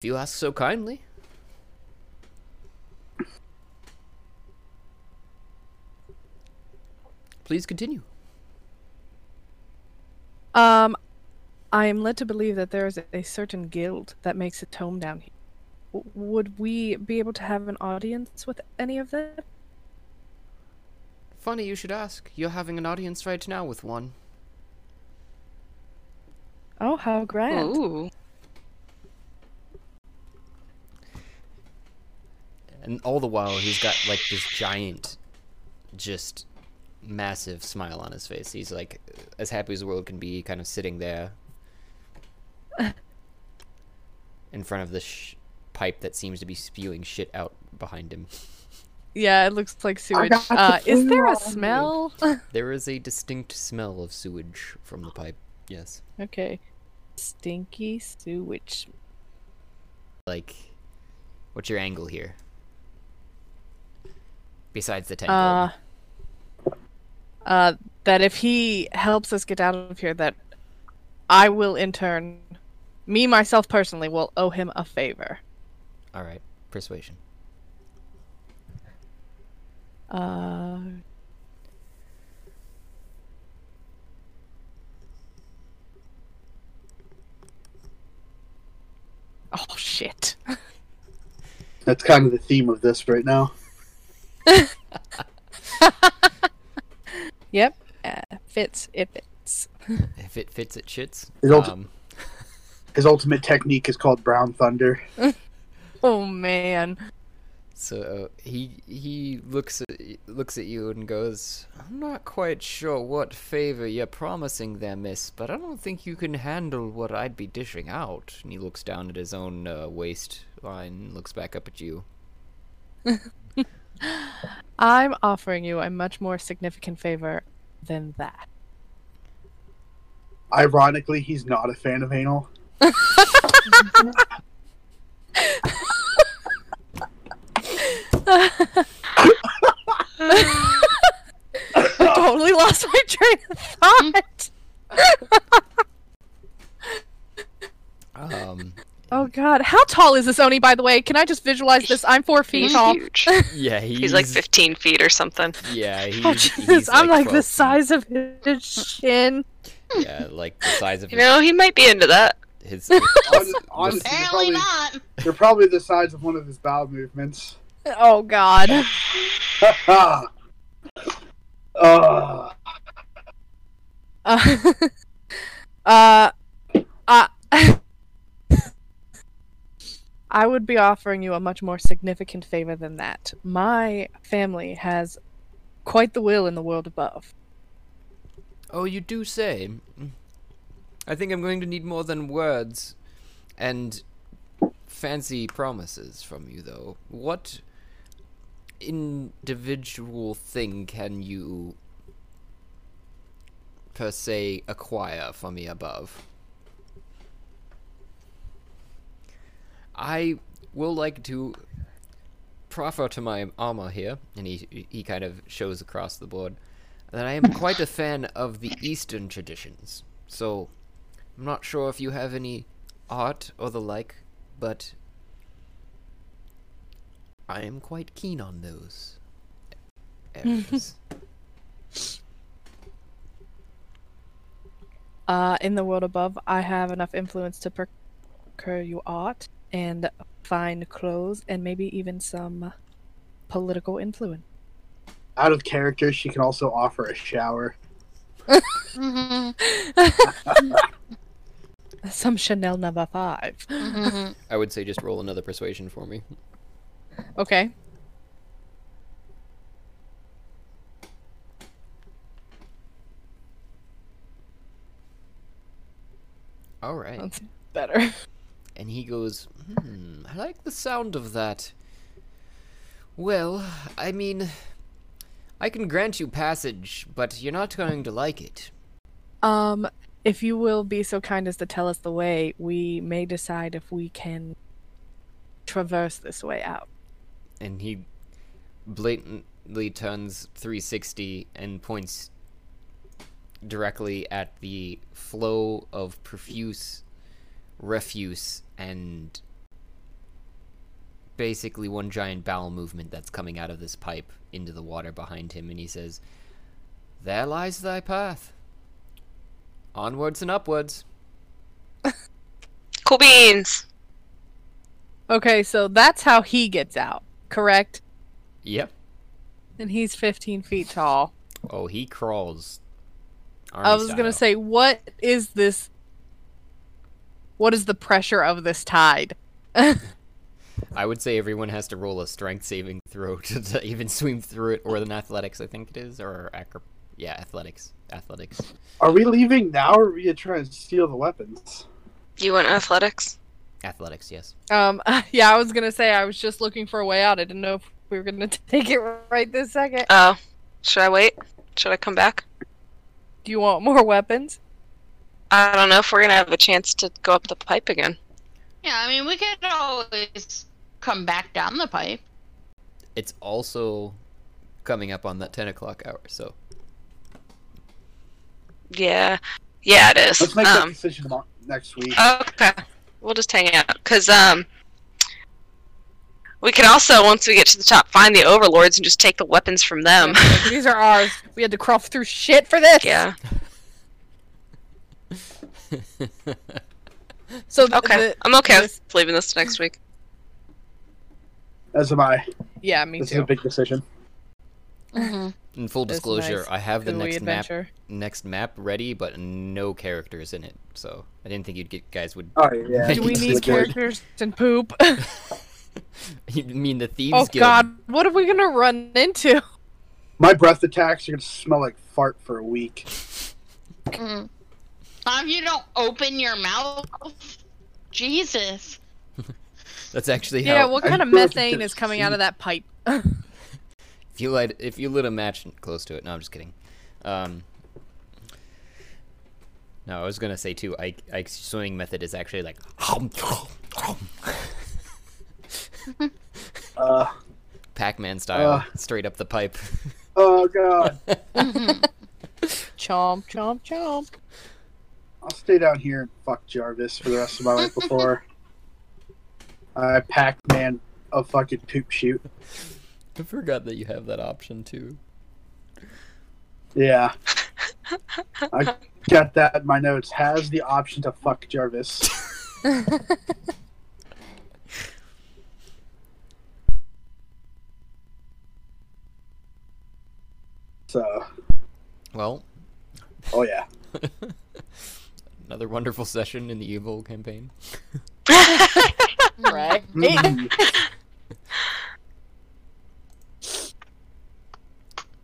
If you ask so kindly. Please continue. Um, I am led to believe that there is a, a certain guild that makes its home down here. W- would we be able to have an audience with any of them? Funny you should ask. You're having an audience right now with one. Oh, how grand! Ooh. And all the while, he's got like this giant, just massive smile on his face. He's like as happy as the world can be, kind of sitting there in front of the sh- pipe that seems to be spewing shit out behind him. Yeah, it looks like sewage. Uh, is there a flu on me. smell? There is a distinct smell of sewage from the pipe. Yes. okay, stinky sewage. Like, what's your angle here? Besides the ten Uh, gold. uh, that if he helps us get out of here, that I will in turn, me myself personally, will owe him a favor. All right, persuasion. Uh. Oh shit. That's kind of the theme of this right now. Yep. Uh, fits. It fits. If it fits, it shits. His, ulti- Um, his ultimate technique is called Brown Thunder. Oh man. So he he looks at looks at you and goes, "I'm not quite sure what favor you're promising there, Miss, but I don't think you can handle what I'd be dishing out." And he looks down at his own uh, waistline, looks back up at you. I'm offering you a much more significant favor than that. Ironically, he's not a fan of anal. I totally lost my train of thought. Um, oh god, how tall is this Oni? By the way, can I just visualize this? I'm four feet He's tall. huge. yeah, he's, He's like 15 feet or something. Yeah, he's, Oh, he's Jesus, I'm like 12 the size of his shin. Yeah, like the size of You know, he might be into that. his. Hon- Honestly, Apparently probably, not. they're probably the size of one of his bowel movements. Oh god. Ha uh, Uh, uh, uh, I would be offering you a much more significant favor than that. My family has quite the will in the world above. Oh, you do say. I think I'm going to need more than words and fancy promises from you, though. What individual thing can you, per se, acquire for me above? I will like to proffer to my armor here, and he he kind of shows across the board that I am quite a fan of the Eastern traditions. So, I'm not sure if you have any art or the like, but I am quite keen on those areas. Uh, in the world above, I have enough influence to procure you art and fine clothes and maybe even some political influence. out of character, she can also offer a shower. Some Chanel number five. mhm. I would say just roll another persuasion for me. Okay. All right. That's better. And he goes, Hmm, I like the sound of that. Well, I mean, I can grant you passage, but you're not going to like it. Um, if you will be so kind as to tell us the way, we may decide if we can traverse this way out. And he blatantly turns 360 and points directly at the flow of profuse refuse and basically one giant bowel movement that's coming out of this pipe into the water behind him, and he says, There lies thy path. Onwards and upwards. Cool beans. Okay, so that's how he gets out, correct? Yep. And he's 15 feet tall. Oh, he crawls. I was gonna say, what is this? What is the pressure of this tide? I would say everyone has to roll a strength saving throw to, to even swim through it, or an athletics, I think it is, or acro- yeah, athletics, athletics. Are we leaving now, or are we trying to steal the weapons? You want athletics? Athletics, yes. Um, yeah, I was gonna say I was just looking for a way out. I didn't know if we were gonna take it right this second. Oh, should I wait? Should I come back? Do you want more weapons? I don't know if we're gonna have a chance to go up the pipe again. Yeah, I mean, we could always come back down the pipe. It's also coming up on that ten o'clock hour, so Yeah, yeah, it is. Let's make that Um, decision tomorrow, next week. okay, we'll just hang out because um, we can also once we get to the top find the overlords and just take the weapons from them. These are ours. We had to crawl through shit for this. yeah. So th- Okay, the- I'm okay this- with leaving this next week. As am I. yeah, me This is a too. big decision. Mm-hmm. in full This disclosure, nice. I have the Gooey next map next map ready, but no characters in it. So I didn't think you'd get guys would. Oh yeah. Do we need good. characters and poop? you mean the thieves oh guild? God, what are we gonna run into? My breath attacks are gonna smell like fart for a week. mm-hmm. If you don't open your mouth, Jesus. That's actually Yeah, what kind of methane is coming out of that pipe? If you light, if you lit a match close to it. No, I'm just kidding. Um, no, I was gonna say too. Ike, Ike's swimming method is actually like. Uh, Pac-Man style, Uh. straight up the pipe. oh god. Chomp, chomp, chomp. I'll stay down here and fuck Jarvis for the rest of my life before I pack man a fucking poop shoot. I forgot that you have that option too. Yeah. I got that in my notes. Has the option to fuck Jarvis. So, Well, oh yeah. Another wonderful session in the evil campaign. Right.